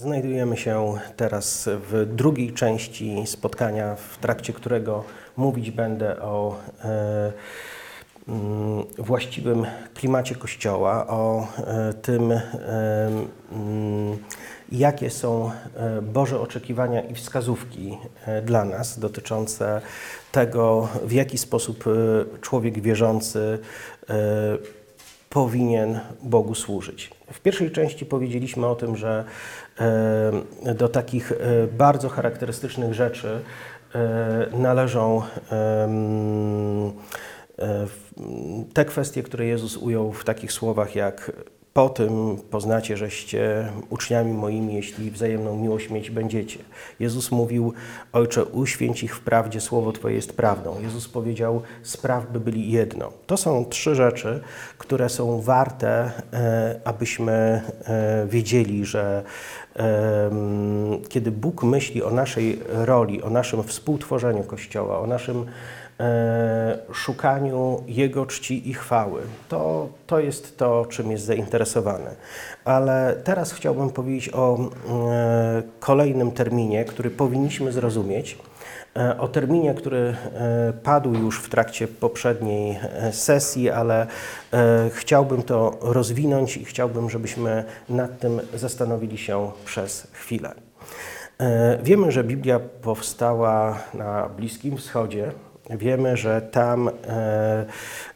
Znajdujemy się teraz w drugiej części spotkania, w trakcie którego mówić będę o e, mm, właściwym klimacie Kościoła, o e, tym, e, mm, jakie są e, Boże oczekiwania i wskazówki e, dla nas dotyczące tego, w jaki sposób e, człowiek wierzący powinien Bogu służyć. W pierwszej części powiedzieliśmy o tym, że e, do takich e, bardzo charakterystycznych rzeczy e, należą te kwestie, które Jezus ujął w takich słowach jak po tym poznacie, żeście uczniami moimi, jeśli wzajemną miłość mieć będziecie. Jezus mówił, Ojcze, uświęć ich w prawdzie, słowo Twoje jest prawdą. Jezus powiedział, spraw, by byli jedno. To są trzy rzeczy, które są warte, e, abyśmy e, wiedzieli, że em, kiedy Bóg myśli o naszej roli, o naszym współtworzeniu Kościoła, o naszym e, szukaniu Jego czci i chwały. To, to jest to, czym jest zainteresowany. Ale teraz chciałbym powiedzieć o e, kolejnym terminie, który powinniśmy zrozumieć. E, O terminie, który e, padł już w trakcie poprzedniej e, sesji, ale e, chciałbym to rozwinąć i chciałbym, żebyśmy nad tym zastanowili się przez chwilę. E, Wiemy, że Biblia powstała na Bliskim Wschodzie. Wiemy, że tam e,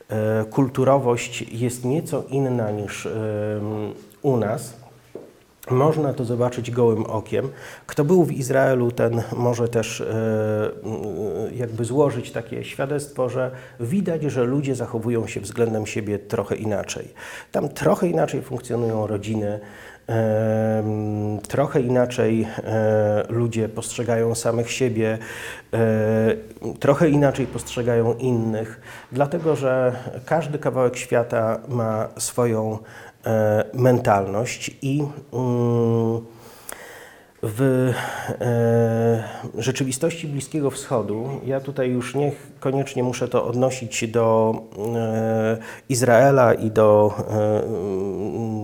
e, kulturowość jest nieco inna niż em, u nas. Można to zobaczyć gołym okiem. Kto był w Izraelu, ten może też e, jakby złożyć takie świadectwo, że widać, że ludzie zachowują się względem siebie trochę inaczej. Tam trochę inaczej funkcjonują rodziny, trochę inaczej e, ludzie postrzegają samych siebie, e, trochę inaczej postrzegają innych, dlatego że każdy kawałek świata ma swoją e, mentalność i mm, w e, rzeczywistości Bliskiego Wschodu, ja tutaj już nie koniecznie muszę to odnosić do e, Izraela i do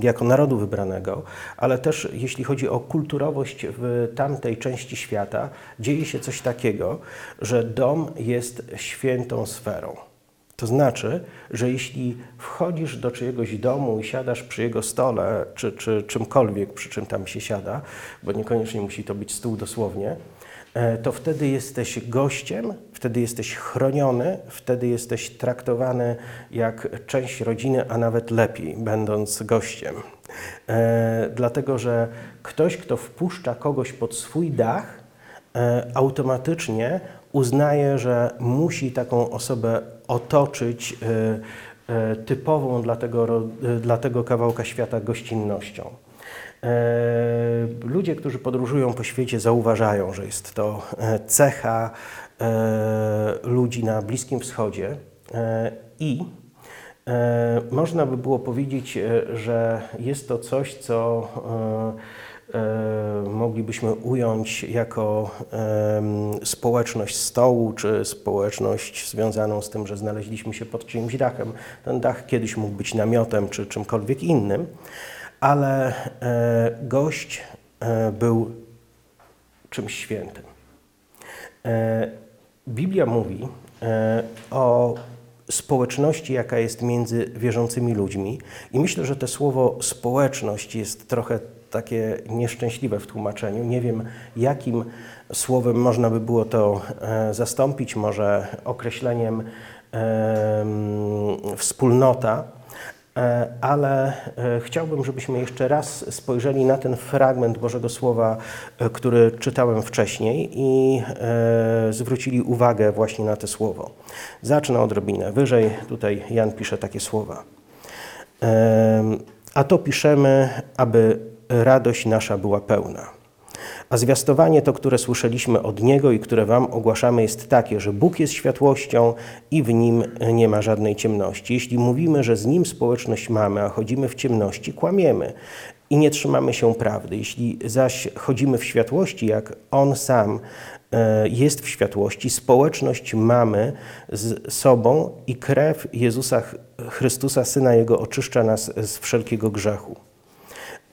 e, jako narodu wybranego, ale też jeśli chodzi o kulturowość w tamtej części świata, dzieje się coś takiego, że dom jest świętą sferą. To znaczy, że jeśli wchodzisz do czyjegoś domu i siadasz przy jego stole, czy, czy czymkolwiek, przy czym tam się siada, bo niekoniecznie musi to być stół dosłownie, e, to wtedy jesteś gościem, wtedy jesteś chroniony, wtedy jesteś traktowany jak część rodziny, a nawet lepiej, będąc gościem. E, dlatego, że ktoś, kto wpuszcza kogoś pod swój dach, e, automatycznie uznaje, że musi taką osobę otoczyć e, e, typową dla tego, e, dla tego kawałka świata gościnnością. Ludzie, którzy podróżują po świecie, zauważają, że jest to cecha ludzi na Bliskim Wschodzie i Można by było powiedzieć, że jest to coś, co moglibyśmy ująć jako społeczność stołu, czy społeczność związaną z tym, że znaleźliśmy się pod czyimś dachem. Ten dach kiedyś mógł być namiotem, czy czymkolwiek innym, ale e, gość e, był czymś świętym. E, Biblia mówi e, o społeczności, jaka jest między wierzącymi ludźmi, i myślę, że to słowo społeczność jest trochę takie nieszczęśliwe w tłumaczeniu. Nie wiem, jakim słowem można by było to e, zastąpić, może określeniem em, wspólnota. E, ale e, chciałbym, żebyśmy jeszcze raz spojrzeli na ten fragment Bożego Słowa, który czytałem wcześniej i zwrócili uwagę właśnie na to słowo. Zacznę odrobinę. Wyżej tutaj Jan pisze takie słowa. A to piszemy, aby radość nasza była pełna. A zwiastowanie to, które słyszeliśmy od Niego i które Wam ogłaszamy, jest takie, że Bóg jest światłością i w Nim nie ma żadnej ciemności. Jeśli mówimy, że z Nim społeczność mamy, a chodzimy w ciemności, kłamiemy i nie trzymamy się prawdy. Jeśli zaś chodzimy w światłości, jak On sam e, jest w światłości, społeczność mamy z sobą i krew Jezusa Ch- Chrystusa, Syna Jego, oczyszcza nas z wszelkiego grzechu.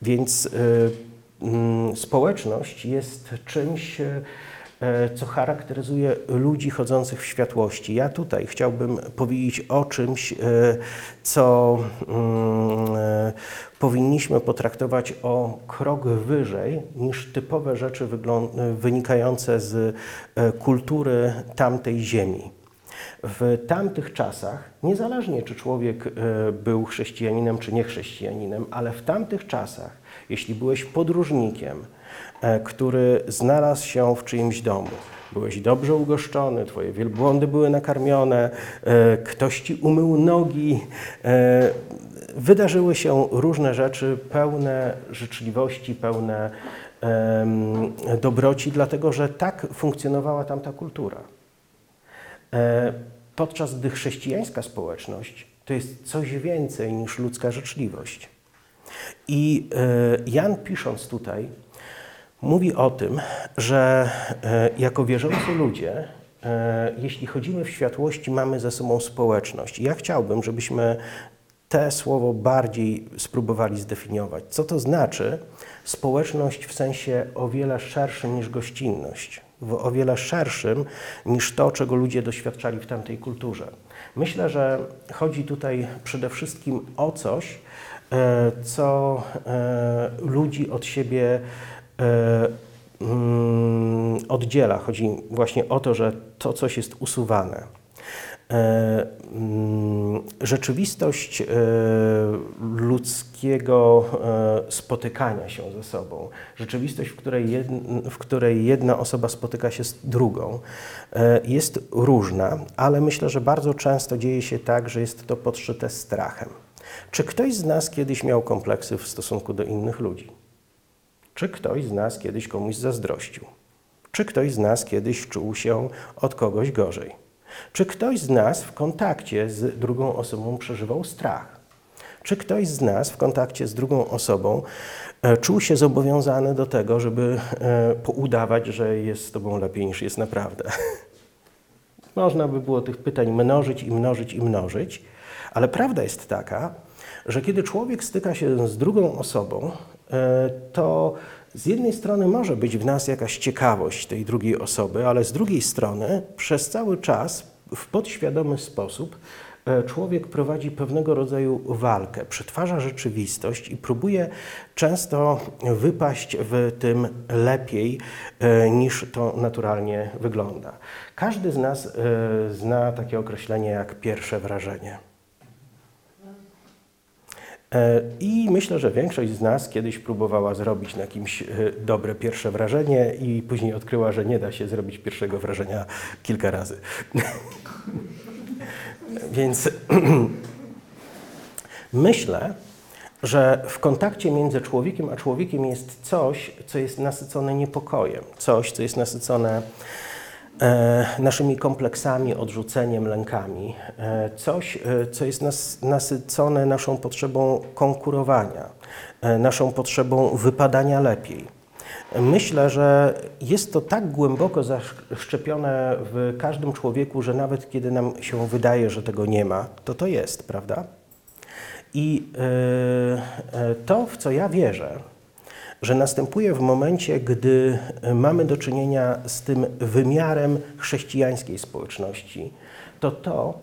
Więc y, mm, społeczność jest czymś, e, co charakteryzuje ludzi chodzących w światłości. Ja tutaj chciałbym powiedzieć o czymś, e, co mm, e, powinniśmy potraktować o krok wyżej niż typowe rzeczy wynikające z kultury tamtej ziemi. W tamtych czasach, niezależnie czy człowiek był chrześcijaninem czy niechrześcijaninem, ale w tamtych czasach jeśli byłeś podróżnikiem, e, który znalazł się w czyimś domu, byłeś dobrze ugoszczony, twoje wielbłądy były nakarmione, e, ktoś ci umył nogi, e, wydarzyły się różne rzeczy pełne życzliwości, pełne dobroci, dlatego że tak funkcjonowała tamta kultura. Podczas gdy chrześcijańska społeczność to jest coś więcej niż ludzka życzliwość. I e, Jan pisząc tutaj, mówi o tym, że e, jako wierzący ludzie, e, jeśli chodzimy w światłości, mamy ze sobą społeczność. I ja chciałbym, żebyśmy te słowo bardziej spróbowali zdefiniować. Co to znaczy społeczność w sensie o wiele szerszym niż gościnność, o wiele szerszym niż to, czego ludzie doświadczali w tamtej kulturze. Myślę, że chodzi tutaj przede wszystkim o coś, E, co e, ludzi od siebie e, mm, oddziela. Chodzi właśnie o to, że to coś jest usuwane. Rzeczywistość ludzkiego spotykania się ze sobą, rzeczywistość, w której, jedna, w której jedna osoba spotyka się z drugą, jest różna, ale myślę, że bardzo często dzieje się tak, że jest to podszyte strachem. Czy ktoś z nas kiedyś miał kompleksy w stosunku do innych ludzi? Czy ktoś z nas kiedyś komuś zazdrościł? Czy ktoś z nas kiedyś czuł się od kogoś gorzej? Czy ktoś z nas w kontakcie z drugą osobą przeżywał strach? Czy ktoś z nas w kontakcie z drugą osobą e, czuł się zobowiązany do tego, żeby e, poudawać, że jest z tobą lepiej niż jest naprawdę? Można by było tych pytań mnożyć i mnożyć i mnożyć, ale prawda jest taka, że kiedy człowiek styka się z drugą osobą, e, to z jednej strony może być w nas jakaś ciekawość tej drugiej osoby, ale z drugiej strony przez cały czas w podświadomy sposób e, człowiek prowadzi pewnego rodzaju walkę, przetwarza rzeczywistość i próbuje często wypaść w tym lepiej e, niż to naturalnie wygląda. Każdy z nas zna takie określenie jak pierwsze wrażenie. E, I myślę, że większość z nas kiedyś próbowała zrobić na kimś e, dobre pierwsze wrażenie i później odkryła, że nie da się zrobić pierwszego wrażenia kilka razy. Więc myślę, że w kontakcie między człowiekiem a człowiekiem jest coś, co jest nasycone niepokojem, coś, co jest nasycone naszymi kompleksami, odrzuceniem, lękami. E, coś, e, co jest nas, nasycone naszą potrzebą konkurowania, naszą potrzebą wypadania lepiej. Myślę, że jest to tak głęboko zaszczepione w każdym człowieku, że nawet kiedy nam się wydaje, że tego nie ma, to to jest, prawda? I to, w co ja wierzę, że następuje w momencie, gdy e, mamy do czynienia z tym wymiarem chrześcijańskiej społeczności, to to,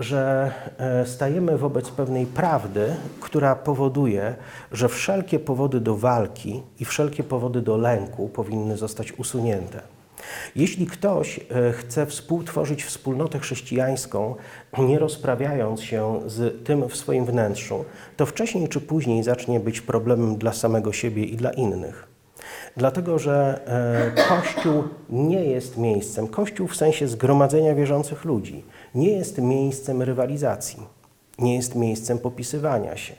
że e, stajemy wobec pewnej prawdy, która powoduje, że wszelkie powody do walki i wszelkie powody do lęku powinny zostać usunięte. Jeśli ktoś e, chce współtworzyć wspólnotę chrześcijańską, nie rozprawiając się z tym w swoim wnętrzu, to wcześniej czy później zacznie być problemem dla samego siebie i dla innych. Dlatego, że e, Kościół nie jest miejscem, Kościół w sensie zgromadzenia wierzących ludzi, nie jest miejscem rywalizacji, nie jest miejscem popisywania się,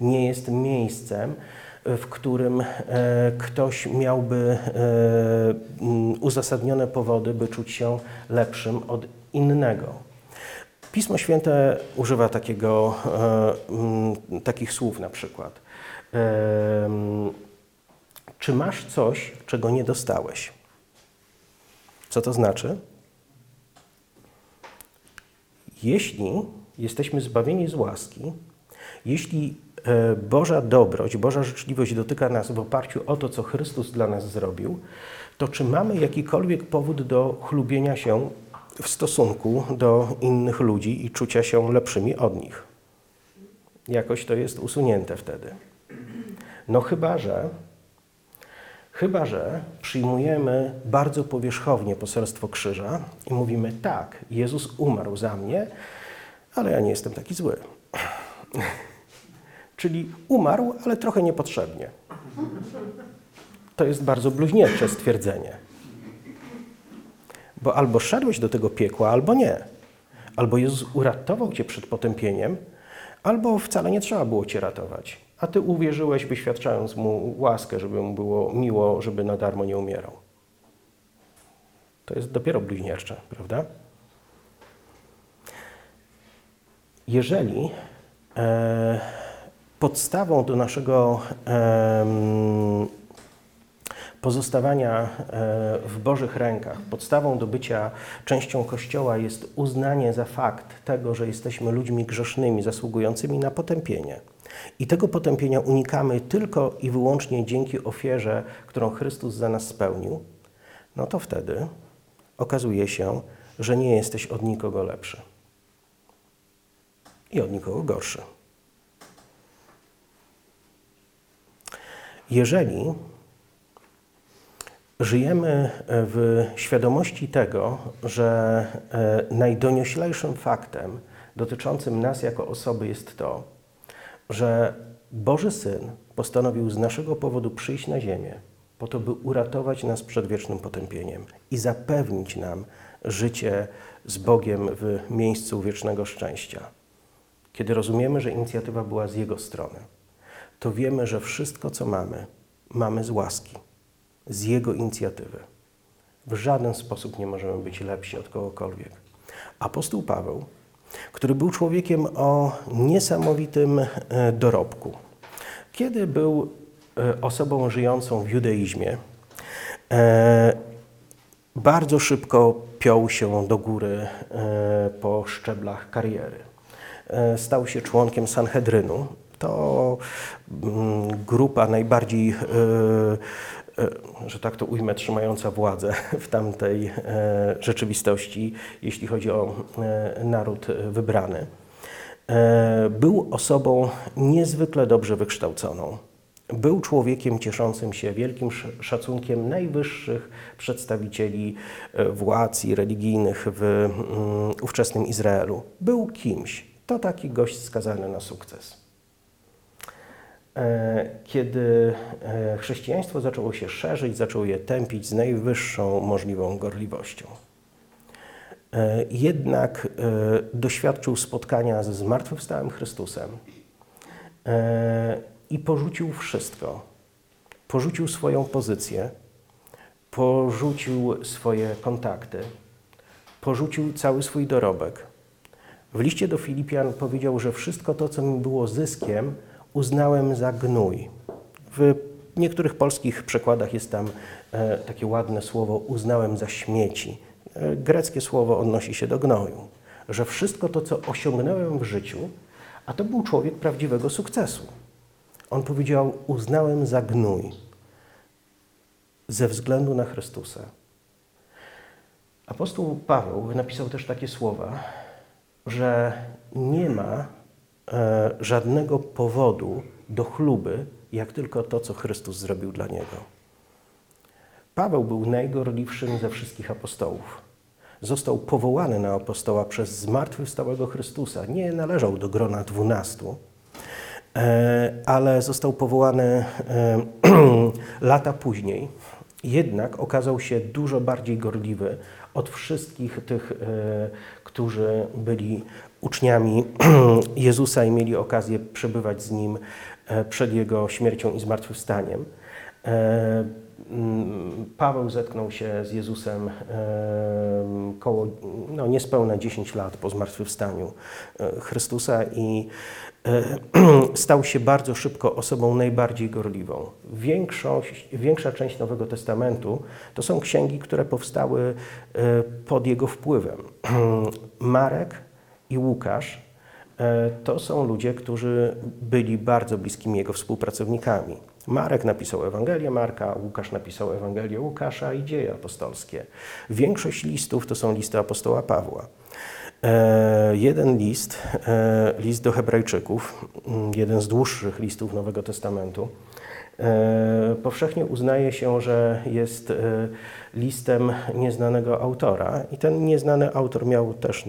nie jest miejscem, w którym e, ktoś miałby e, mm, uzasadnione powody, by czuć się lepszym od innego. Pismo Święte używa takiego, e, mm, takich słów na przykład. Mm, czy masz coś, czego nie dostałeś? Co to znaczy? Jeśli jesteśmy zbawieni z łaski, jeśli Boża dobroć, Boża życzliwość dotyka nas w oparciu o to, co Chrystus dla nas zrobił, to czy mamy jakikolwiek powód do chlubienia się w stosunku do innych ludzi i czucia się lepszymi od nich? Jakoś to jest usunięte wtedy. No chyba, że Chyba, że przyjmujemy bardzo powierzchownie poselstwo krzyża i mówimy tak, Jezus umarł za mnie, ale ja nie jestem taki zły. Czyli umarł, ale trochę niepotrzebnie. To jest bardzo bluźniercze stwierdzenie. Bo albo szedłeś do tego piekła, albo nie. Albo Jezus uratował cię przed potępieniem, albo wcale nie trzeba było cię ratować. A ty uwierzyłeś, wyświadczając mu łaskę, żeby mu było miło, żeby na darmo nie umierał. To jest dopiero bluźniercze, prawda? Jeżeli e, podstawą do naszego pozostawania e, w Bożych rękach, podstawą do bycia częścią Kościoła jest uznanie za fakt tego, że jesteśmy ludźmi grzesznymi, zasługującymi na potępienie. I tego potępienia unikamy tylko i wyłącznie dzięki ofierze, którą Chrystus za nas spełnił, no to wtedy okazuje się, że nie jesteś od nikogo lepszy i od nikogo gorszy. Jeżeli żyjemy w świadomości tego, że e, najdonioślejszym faktem dotyczącym nas jako osoby jest to, że Boży Syn postanowił z naszego powodu przyjść na ziemię, po to, by uratować nas przed wiecznym potępieniem i zapewnić nam życie z Bogiem w miejscu wiecznego szczęścia. Kiedy rozumiemy, że inicjatywa była z Jego strony, to wiemy, że wszystko, co mamy, mamy z łaski, z Jego inicjatywy. W żaden sposób nie możemy być lepsi od kogokolwiek. Apostoł Paweł, który był człowiekiem o niesamowitym e, dorobku, kiedy był e, osobą żyjącą w judaizmie, e, bardzo szybko piął się do góry po szczeblach kariery. Stał się członkiem Sanhedrynu, to mm, grupa najbardziej, e, e, że tak to ujmę, trzymająca władzę w tamtej e, rzeczywistości, jeśli chodzi o naród wybrany. Był osobą niezwykle dobrze wykształconą. Był człowiekiem cieszącym się wielkim szacunkiem najwyższych przedstawicieli władz i religijnych w mm, ówczesnym Izraelu. Był kimś. To taki gość skazany na sukces. E, kiedy e, chrześcijaństwo zaczęło się szerzyć, zaczęło je tępić z najwyższą możliwą gorliwością. E, jednak doświadczył spotkania ze zmartwychwstałym Chrystusem i porzucił wszystko. Porzucił swoją pozycję, porzucił swoje kontakty, porzucił cały swój dorobek. W liście do Filipian powiedział, że wszystko to, co mi było zyskiem, uznałem za gnój. W niektórych polskich przekładach jest tam e, takie ładne słowo uznałem za śmieci. E, greckie słowo odnosi się do gnoju. Że wszystko to, co osiągnąłem w życiu, a to był człowiek prawdziwego sukcesu. On powiedział: Uznałem za gnój ze względu na Chrystusa. Apostoł Paweł napisał też takie słowa, że nie ma żadnego powodu do chluby, jak tylko to, co Chrystus zrobił dla niego. Paweł był najgorliwszym ze wszystkich apostołów. Został powołany na apostoła przez zmartwychwstałego Chrystusa. Nie należał do grona dwunastu, e, ale został powołany e, lata później. Jednak okazał się dużo bardziej gorliwy od wszystkich tych, e, którzy byli uczniami Jezusa i mieli okazję przebywać z Nim e, przed Jego śmiercią i zmartwychwstaniem. E, mm, Paweł zetknął się z Jezusem koło no, niespełna 10 lat po zmartwychwstaniu Chrystusa i stał się bardzo szybko osobą najbardziej gorliwą. Większość, większa część Nowego Testamentu to są księgi, które powstały pod jego wpływem. Marek i Łukasz e, to są ludzie, którzy byli bardzo bliskimi jego współpracownikami. Marek napisał Ewangelię Marka, Łukasz napisał Ewangelię Łukasza i dzieje apostolskie. Większość listów to są listy apostoła Pawła. E, jeden list, e, list do Hebrajczyków, mm, jeden z dłuższych listów Nowego Testamentu, powszechnie uznaje się, że jest listem nieznanego autora i ten nieznany autor miał też,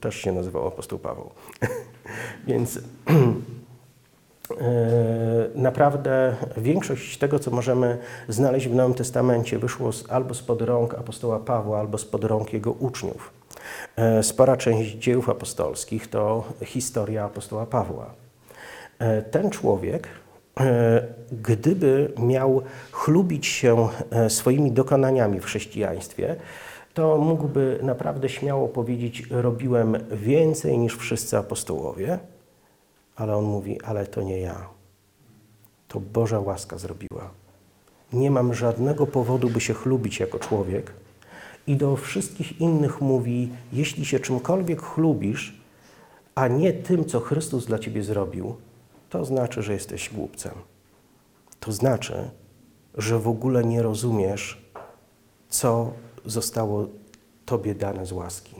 też się nazywał apostoł Paweł. Więc naprawdę większość tego, co możemy znaleźć w Nowym Testamencie, wyszło albo spod rąk apostoła Pawła, albo spod rąk jego uczniów. E, spora część dziejów apostolskich to historia apostoła Pawła. E, ten człowiek, e, gdyby miał chlubić się swoimi dokonaniami w chrześcijaństwie, to mógłby naprawdę śmiało powiedzieć: Robiłem więcej niż wszyscy apostołowie, ale on mówi: Ale to nie ja. To Boża łaska zrobiła. Nie mam żadnego powodu, by się chlubić jako człowiek i do wszystkich innych mówi: Jeśli się czymkolwiek chlubisz, a nie tym, co Chrystus dla ciebie zrobił, to znaczy, że jesteś głupcem. To znaczy, że w ogóle nie rozumiesz, co zostało Tobie dane z łaski.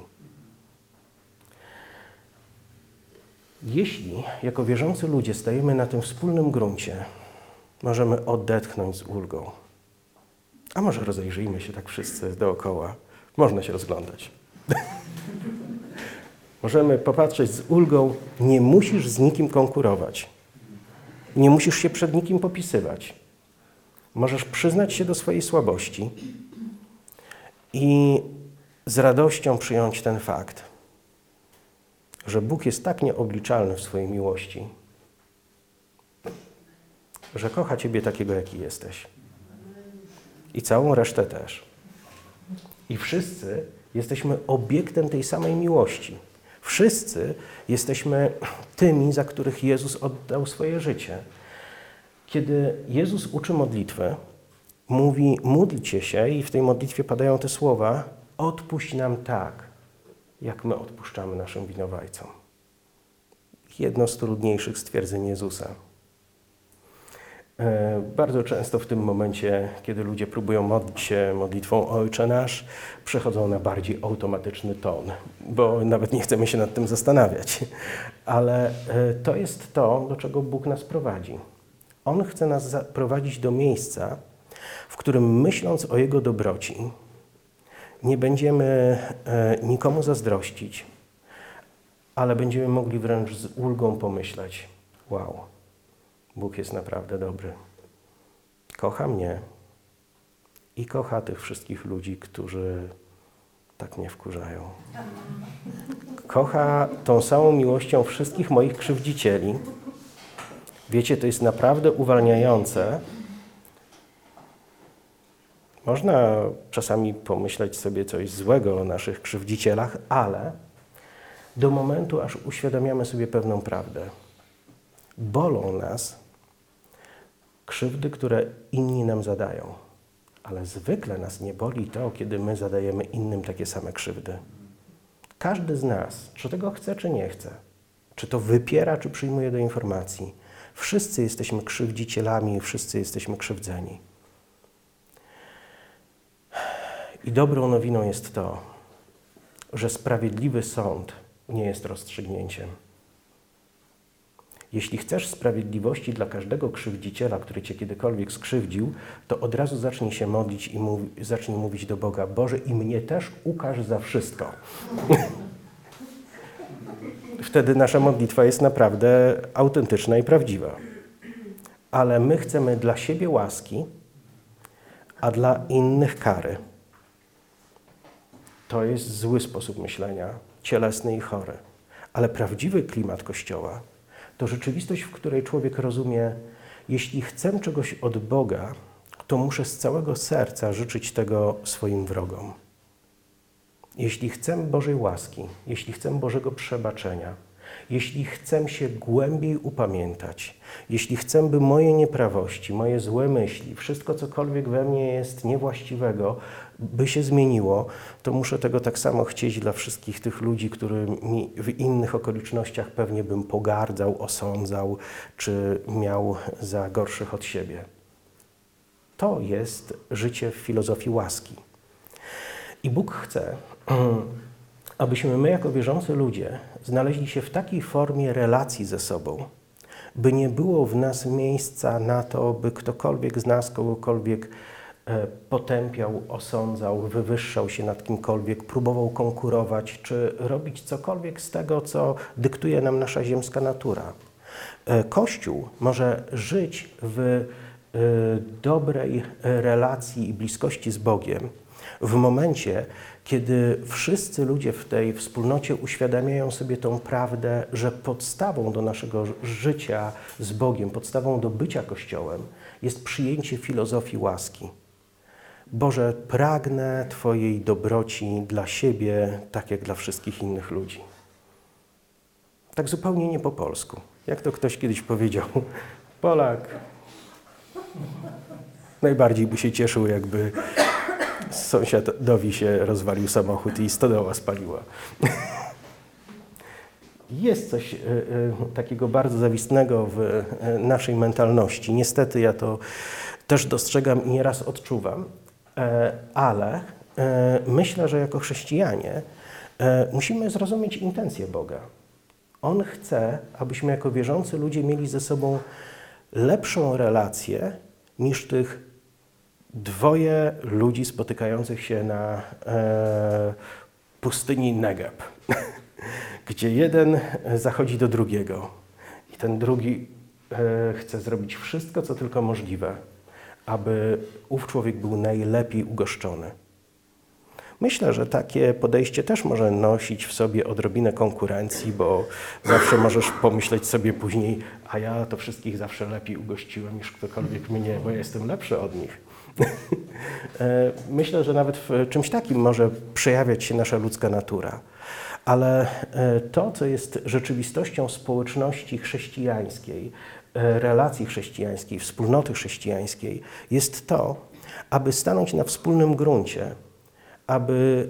Jeśli jako wierzący ludzie stajemy na tym wspólnym gruncie, możemy odetchnąć z ulgą. A może rozejrzyjmy się tak wszyscy dookoła. Można się rozglądać. Możemy popatrzeć z ulgą. Nie musisz z nikim konkurować. Nie musisz się przed nikim popisywać. Możesz przyznać się do swojej słabości i z radością przyjąć ten fakt, że Bóg jest tak nieobliczalny w swojej miłości, że kocha Ciebie takiego, jaki jesteś i całą resztę też. I wszyscy jesteśmy obiektem tej samej miłości. Wszyscy jesteśmy tymi, za których Jezus oddał swoje życie. Kiedy Jezus uczy modlitwy, mówi: módlcie się, i w tej modlitwie padają te słowa: odpuść nam tak, jak my odpuszczamy naszym winowajcom. Jedno z trudniejszych stwierdzeń Jezusa. E, bardzo często w tym momencie, kiedy ludzie próbują modlić się modlitwą Ojcze Nasz, przechodzą na bardziej automatyczny ton, bo nawet nie chcemy się nad tym zastanawiać. Ale e, to jest to, do czego Bóg nas prowadzi. On chce nas zaprowadzić do miejsca, w którym myśląc o Jego dobroci, nie będziemy e, nikomu zazdrościć, ale będziemy mogli wręcz z ulgą pomyśleć: Wow, Bóg jest naprawdę dobry. Kocha mnie i kocha tych wszystkich ludzi, którzy tak mnie wkurzają. Kocha tą samą miłością wszystkich moich krzywdzicieli. Wiecie, to jest naprawdę uwalniające. Można czasami pomyśleć sobie coś złego o naszych krzywdzicielach, ale do momentu, aż uświadamiamy sobie pewną prawdę. Bolą nas krzywdy, które inni nam zadają. Ale zwykle nas nie boli to, kiedy my zadajemy innym takie same krzywdy. Każdy z nas, czy tego chce, czy nie chce, czy to wypiera, czy przyjmuje do informacji, wszyscy jesteśmy krzywdzicielami, wszyscy jesteśmy krzywdzeni. I dobrą nowiną jest to, że sprawiedliwy sąd nie jest rozstrzygnięciem. Jeśli chcesz sprawiedliwości dla każdego krzywdziciela, który cię kiedykolwiek skrzywdził, to od razu zacznij się modlić i zacznij mówić do Boga: Boże, i mnie też ukaż za wszystko. Wtedy nasza modlitwa jest naprawdę autentyczna i prawdziwa. Ale my chcemy dla siebie łaski, a dla innych kary. To jest zły sposób myślenia, cielesny i chory. Ale prawdziwy klimat Kościoła to rzeczywistość, w której człowiek rozumie, jeśli chcę czegoś od Boga, to muszę z całego serca życzyć tego swoim wrogom. Jeśli chcę Bożej łaski, jeśli chcę Bożego przebaczenia, jeśli chcę się głębiej upamiętać, jeśli chcę, by moje nieprawości, moje złe myśli, wszystko cokolwiek we mnie jest niewłaściwego, by się zmieniło, to muszę tego tak samo chcieć dla wszystkich tych ludzi, którymi w innych okolicznościach pewnie bym pogardzał, osądzał, czy miał za gorszych od siebie. To jest życie w filozofii łaski. I Bóg chce, abyśmy my, jako wierzący ludzie, znaleźli się w takiej formie relacji ze sobą, by nie było w nas miejsca na to, by ktokolwiek z nas kogokolwiek potępiał, osądzał, wywyższał się nad kimkolwiek, próbował konkurować, czy robić cokolwiek z tego, co dyktuje nam nasza ziemska natura. E, Kościół może żyć w e, dobrej relacji i bliskości z Bogiem w momencie, kiedy wszyscy ludzie w tej wspólnocie uświadamiają sobie tą prawdę, że podstawą do naszego życia z Bogiem, podstawą do bycia Kościołem jest przyjęcie filozofii łaski. Boże, pragnę Twojej dobroci dla siebie, tak jak dla wszystkich innych ludzi. Tak zupełnie nie po polsku. Jak to ktoś kiedyś powiedział, Polak najbardziej by się cieszył, jakby sąsiadowi się rozwalił samochód i stodoła spaliła. Jest coś y, y, takiego bardzo zawistnego w y, naszej mentalności. Niestety ja to też dostrzegam i nieraz odczuwam, e, ale e, myślę, że jako chrześcijanie e, musimy zrozumieć intencję Boga. On chce, abyśmy jako wierzący ludzie mieli ze sobą lepszą relację niż tych dwoje ludzi spotykających się na e, pustyni Negeb, gdzie jeden zachodzi do drugiego i ten drugi e, chce zrobić wszystko, co tylko możliwe, aby ów człowiek był najlepiej ugoszczony. Myślę, że takie podejście też może nosić w sobie odrobinę konkurencji, bo zawsze możesz pomyśleć sobie później, a ja to wszystkich zawsze lepiej ugościłem niż ktokolwiek mnie, bo ja jestem lepszy od nich. E, myślę, że nawet w czymś takim może przejawiać się nasza ludzka natura. Ale e, to, co jest rzeczywistością społeczności chrześcijańskiej, e, relacji chrześcijańskiej, wspólnoty chrześcijańskiej, jest to, aby stanąć na wspólnym gruncie, aby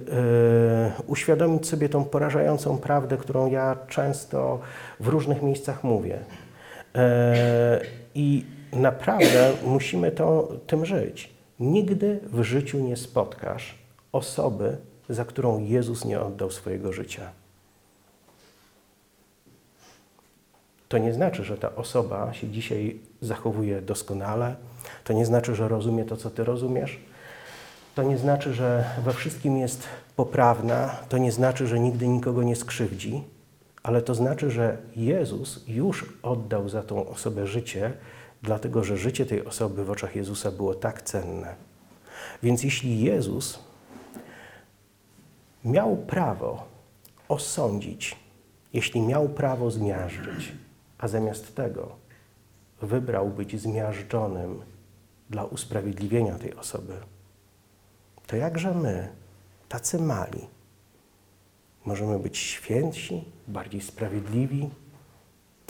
uświadomić sobie tą porażającą prawdę, którą ja często w różnych miejscach mówię. I naprawdę musimy to, tym żyć. Nigdy w życiu nie spotkasz osoby, za którą Jezus nie oddał swojego życia. To nie znaczy, że ta osoba się dzisiaj zachowuje doskonale, to nie znaczy, że rozumie to, co ty rozumiesz, to nie znaczy, że we wszystkim jest poprawna, to nie znaczy, że nigdy nikogo nie skrzywdzi, ale to znaczy, że Jezus już oddał za tą osobę życie dlatego że życie tej osoby w oczach Jezusa było tak cenne. Więc jeśli Jezus miał prawo osądzić, jeśli miał prawo zmiażdżyć, a zamiast tego wybrał być zmiażdżonym dla usprawiedliwienia tej osoby, to jakże my, tacy mali, możemy być świętsi, bardziej sprawiedliwi,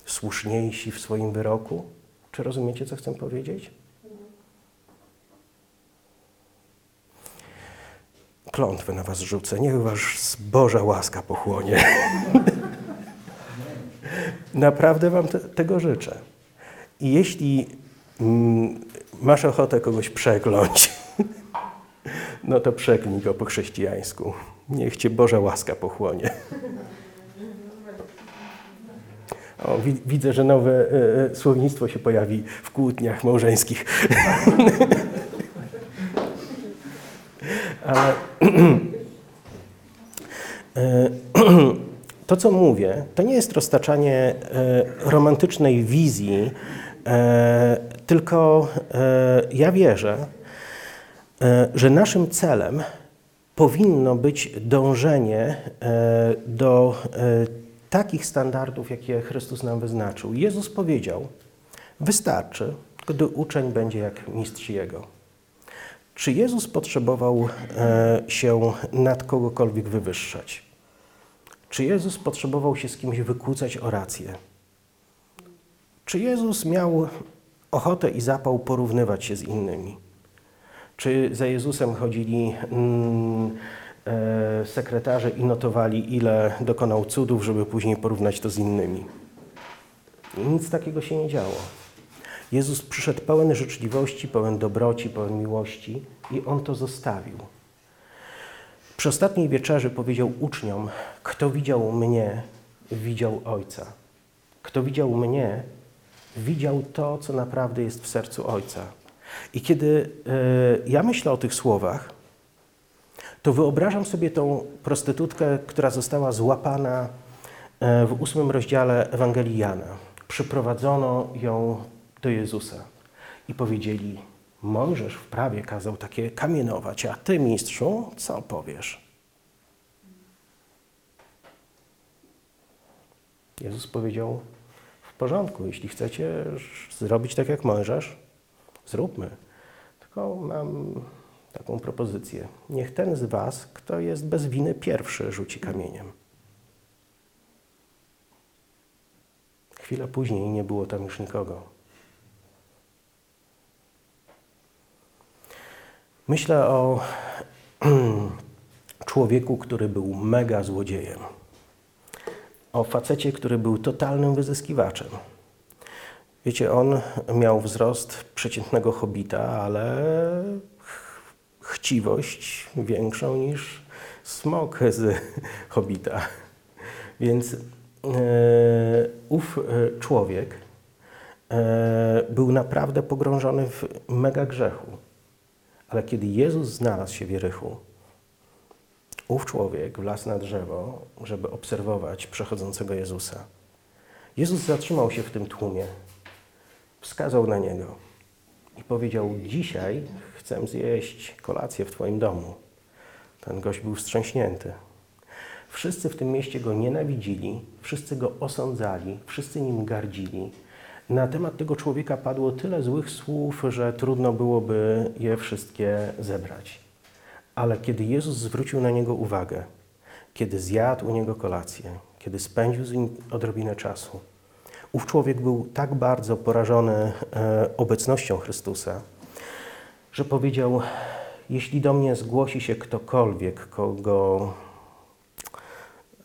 słuszniejsi w swoim wyroku? Czy rozumiecie, co chcę powiedzieć? Klątwę na was rzucę. Niech was Boża łaska pochłonie. Naprawdę wam te, tego życzę. I jeśli mm, masz ochotę kogoś przekląć, no to przeklnij go po chrześcijańsku. Niech cię Boża łaska pochłonie. O, widzę, że nowe e, słownictwo się pojawi w kłótniach małżeńskich. Ale e, to, co mówię, to nie jest roztaczanie e, romantycznej wizji, e, tylko ja wierzę, że naszym celem powinno być dążenie do takich standardów, jakie Chrystus nam wyznaczył. Jezus powiedział, wystarczy, gdy uczeń będzie jak mistrz Jego. Czy Jezus potrzebował e, się nad kogokolwiek wywyższać? Czy Jezus potrzebował się z kimś wykłócać o rację? Czy Jezus miał ochotę i zapał porównywać się z innymi? Czy za Jezusem chodzili mm, e, sekretarze i notowali, ile dokonał cudów, żeby później porównać to z innymi? Nic takiego się nie działo. Jezus przyszedł pełen życzliwości, pełen dobroci, pełen miłości i On to zostawił. Przy ostatniej wieczerzy powiedział uczniom: Kto widział mnie, widział Ojca. Kto widział mnie, widział to, co naprawdę jest w sercu Ojca. I kiedy e, ja myślę o tych słowach, to wyobrażam sobie tą prostytutkę, która została złapana e, w ósmym rozdziale Ewangelii Jana. Przyprowadzono ją do Jezusa i powiedzieli: Mojżesz w prawie kazał takie kamienować, a ty, mistrzu, co powiesz? Jezus powiedział: W porządku, jeśli chcecie zrobić tak jak Mojżesz, zróbmy. Tylko mam taką propozycję. Niech ten z Was, kto jest bez winy pierwszy, rzuci kamieniem. Chwilę później nie było tam już nikogo. Myślę o człowieku, który był mega złodziejem. O facecie, który był totalnym wyzyskiwaczem. Wiecie, on miał wzrost przeciętnego hobita, ale chciwość większą niż smok z hobita. Więc e, ów e, człowiek e, był naprawdę pogrążony w mega grzechu. Ale kiedy Jezus znalazł się w Jerychu, ów człowiek wlazł na drzewo, żeby obserwować przechodzącego Jezusa. Jezus zatrzymał się w tym tłumie, wskazał na niego i powiedział: Dzisiaj chcę zjeść kolację w Twoim domu. Ten gość był wstrząśnięty. Wszyscy w tym mieście go nienawidzili, wszyscy go osądzali, wszyscy nim gardzili. Na temat tego człowieka padło tyle złych słów, że trudno byłoby je wszystkie zebrać. Ale kiedy Jezus zwrócił na niego uwagę, kiedy zjadł u niego kolację, kiedy spędził z nim odrobinę czasu, ów człowiek był tak bardzo porażony e, obecnością Chrystusa, że powiedział: Jeśli do mnie zgłosi się ktokolwiek, kogo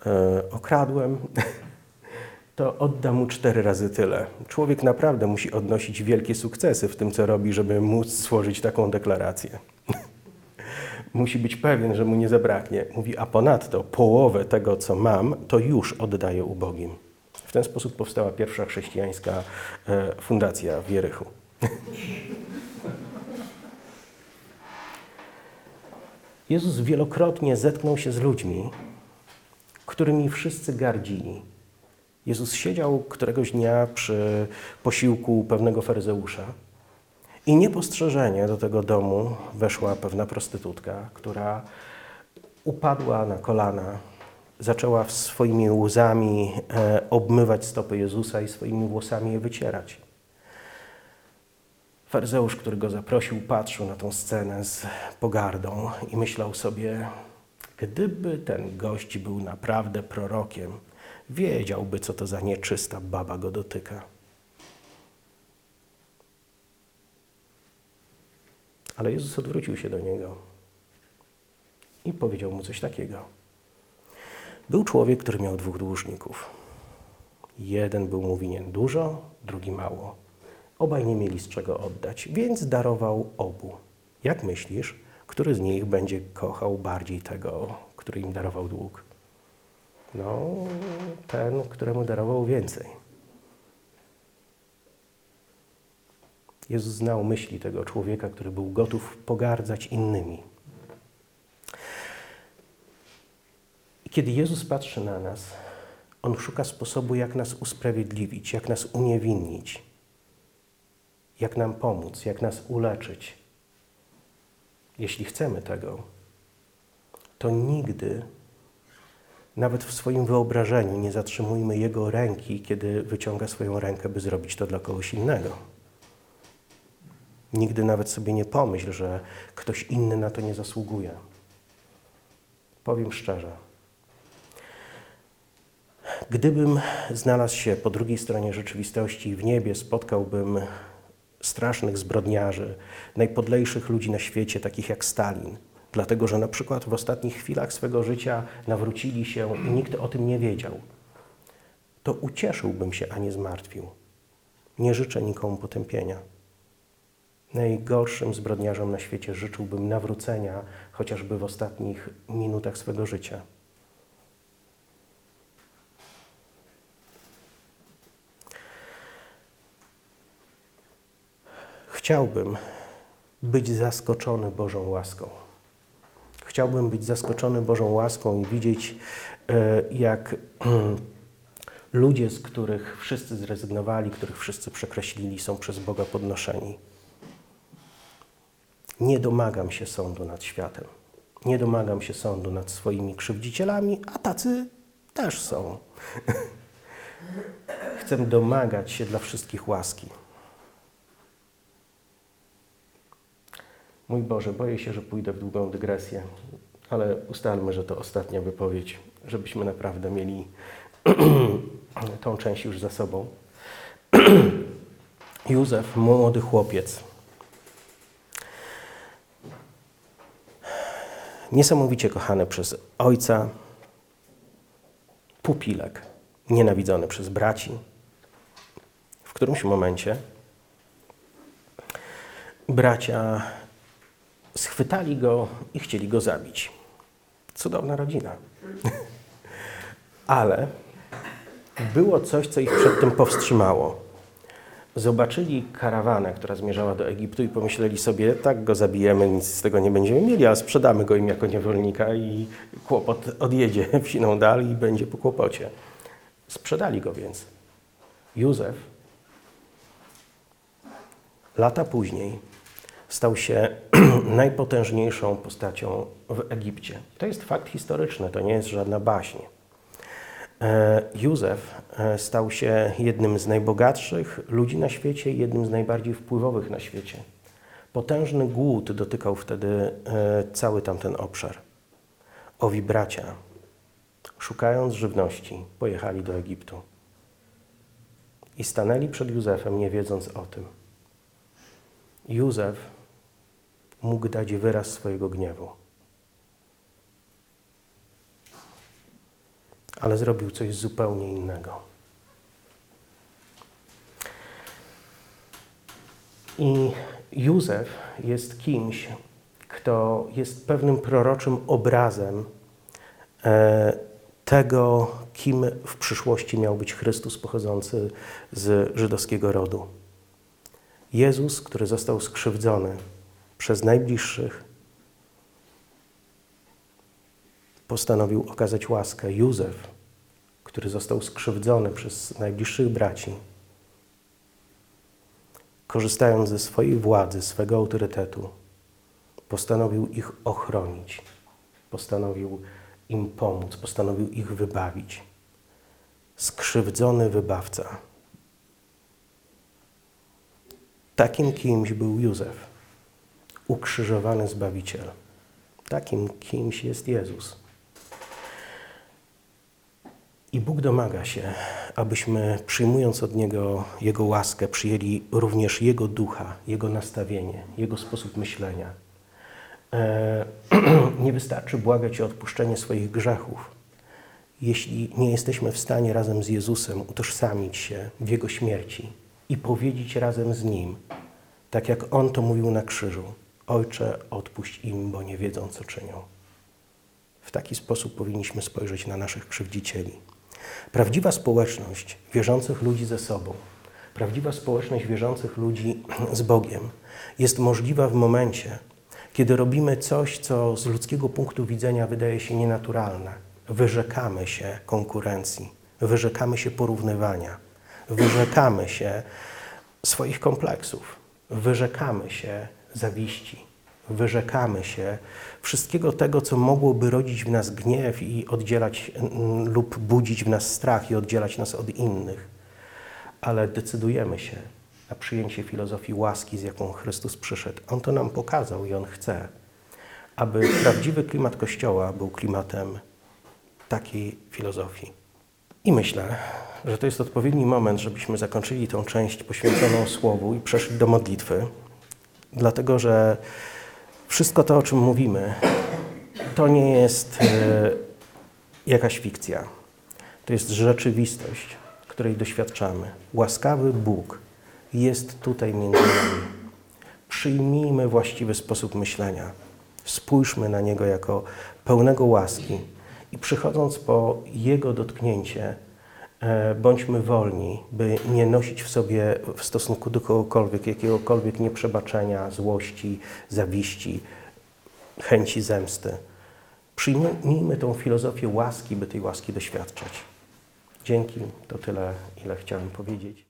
e, okradłem, to oddam mu cztery razy tyle. Człowiek naprawdę musi odnosić wielkie sukcesy w tym, co robi, żeby móc złożyć taką deklarację. musi być pewien, że mu nie zabraknie. Mówi, a ponadto połowę tego, co mam, to już oddaję ubogim. W ten sposób powstała pierwsza chrześcijańska e, fundacja w Jerychu. Jezus wielokrotnie zetknął się z ludźmi, którymi wszyscy gardzili. Jezus siedział któregoś dnia przy posiłku pewnego faryzeusza i niepostrzeżenie do tego domu weszła pewna prostytutka, która upadła na kolana, zaczęła swoimi łzami e, obmywać stopy Jezusa i swoimi włosami je wycierać. Faryzeusz, który go zaprosił, patrzył na tą scenę z pogardą i myślał sobie, gdyby ten gość był naprawdę prorokiem, wiedziałby, co to za nieczysta baba go dotyka. Ale Jezus odwrócił się do niego i powiedział mu coś takiego. Był człowiek, który miał dwóch dłużników. Jeden był mu winien dużo, drugi mało. Obaj nie mieli z czego oddać, więc darował obu. Jak myślisz, który z nich będzie kochał bardziej tego, który im darował dług? No, ten, któremu darował więcej. Jezus znał myśli tego człowieka, który był gotów pogardzać innymi. I kiedy Jezus patrzy na nas, On szuka sposobu, jak nas usprawiedliwić, jak nas uniewinnić, jak nam pomóc, jak nas uleczyć. Jeśli chcemy tego, to nigdy, nawet w swoim wyobrażeniu, nie zatrzymujmy Jego ręki, kiedy wyciąga swoją rękę, by zrobić to dla kogoś innego. Nigdy nawet sobie nie pomyśl, że ktoś inny na to nie zasługuje. Powiem szczerze. Gdybym znalazł się po drugiej stronie rzeczywistości w niebie, spotkałbym strasznych zbrodniarzy, najpodlejszych ludzi na świecie, takich jak Stalin, dlatego że na przykład w ostatnich chwilach swego życia nawrócili się i nikt o tym nie wiedział, to ucieszyłbym się, a nie zmartwił. Nie życzę nikomu potępienia. Najgorszym zbrodniarzom na świecie życzyłbym nawrócenia, chociażby w ostatnich minutach swego życia. Chciałbym być zaskoczony Bożą łaską. Chciałbym być zaskoczony Bożą łaską i widzieć, e, jak ludzie, z których wszyscy zrezygnowali, których wszyscy przekreślili, są przez Boga podnoszeni. Nie domagam się sądu nad światem. Nie domagam się sądu nad swoimi krzywdzicielami, a tacy też są. Chcę domagać się dla wszystkich łaski. Mój Boże, boję się, że pójdę w długą dygresję, ale ustalmy, że to ostatnia wypowiedź, żebyśmy naprawdę mieli tą część już za sobą. Józef, młody chłopiec, niesamowicie kochany przez ojca, pupilek, nienawidzony przez braci. W którymś momencie bracia schwytali go i chcieli go zabić. Cudowna rodzina. Ale było coś, co ich przed tym powstrzymało. Zobaczyli karawanę, która zmierzała do Egiptu i pomyśleli sobie, tak go zabijemy, nic z tego nie będziemy mieli, a sprzedamy go im jako niewolnika i kłopot odjedzie wsiną dal i będzie po kłopocie. Sprzedali go więc. Józef lata później stał się najpotężniejszą postacią w Egipcie. To jest fakt historyczny, to nie jest żadna baśń. E, Józef e, stał się jednym z najbogatszych ludzi na świecie jednym z najbardziej wpływowych na świecie. Potężny głód dotykał wtedy e, cały tamten obszar. Owi bracia, szukając żywności, pojechali do Egiptu i stanęli przed Józefem, nie wiedząc o tym. Józef mógł dać wyraz swojego gniewu. Ale zrobił coś zupełnie innego. I Józef jest kimś, kto jest pewnym proroczym obrazem e, tego, kim w przyszłości miał być Chrystus pochodzący z żydowskiego rodu. Jezus, który został skrzywdzony przez najbliższych, postanowił okazać łaskę. Józef, który został skrzywdzony przez najbliższych braci, korzystając ze swojej władzy, swego autorytetu, postanowił ich ochronić, postanowił im pomóc, postanowił ich wybawić. Skrzywdzony wybawca. Takim kimś był Józef ukrzyżowany Zbawiciel. Takim kimś jest Jezus. I Bóg domaga się, abyśmy przyjmując od Niego Jego łaskę, przyjęli również Jego ducha, Jego nastawienie, Jego sposób myślenia. E, nie wystarczy błagać o odpuszczenie swoich grzechów. Jeśli nie jesteśmy w stanie razem z Jezusem utożsamić się w Jego śmierci i powiedzieć razem z Nim, tak jak On to mówił na krzyżu, Ojcze, odpuść im, bo nie wiedzą, co czynią. W taki sposób powinniśmy spojrzeć na naszych krzywdzicieli. Prawdziwa społeczność wierzących ludzi ze sobą, prawdziwa społeczność wierzących ludzi z Bogiem jest możliwa w momencie, kiedy robimy coś, co z ludzkiego punktu widzenia wydaje się nienaturalne. Wyrzekamy się konkurencji, wyrzekamy się porównywania, wyrzekamy się swoich kompleksów, wyrzekamy się zawiści. Wyrzekamy się wszystkiego tego, co mogłoby rodzić w nas gniew i oddzielać lub budzić w nas strach i oddzielać nas od innych. Ale decydujemy się na przyjęcie filozofii łaski, z jaką Chrystus przyszedł. On to nam pokazał i On chce, aby prawdziwy klimat Kościoła był klimatem takiej filozofii. I myślę, że to jest odpowiedni moment, żebyśmy zakończyli tą część poświęconą Słowu i przeszli do modlitwy, dlatego że wszystko to, o czym mówimy, to nie jest e, jakaś fikcja. To jest rzeczywistość, której doświadczamy. Łaskawy Bóg jest tutaj między nami. Przyjmijmy właściwy sposób myślenia. Spójrzmy na Niego jako pełnego łaski i przychodząc po Jego dotknięcie, bądźmy wolni, by nie nosić w sobie w stosunku do kogokolwiek jakiegokolwiek nieprzebaczenia, złości, zawiści, chęci zemsty. Przyjmijmy tą filozofię łaski, by tej łaski doświadczać. Dzięki, to tyle, ile chciałem powiedzieć.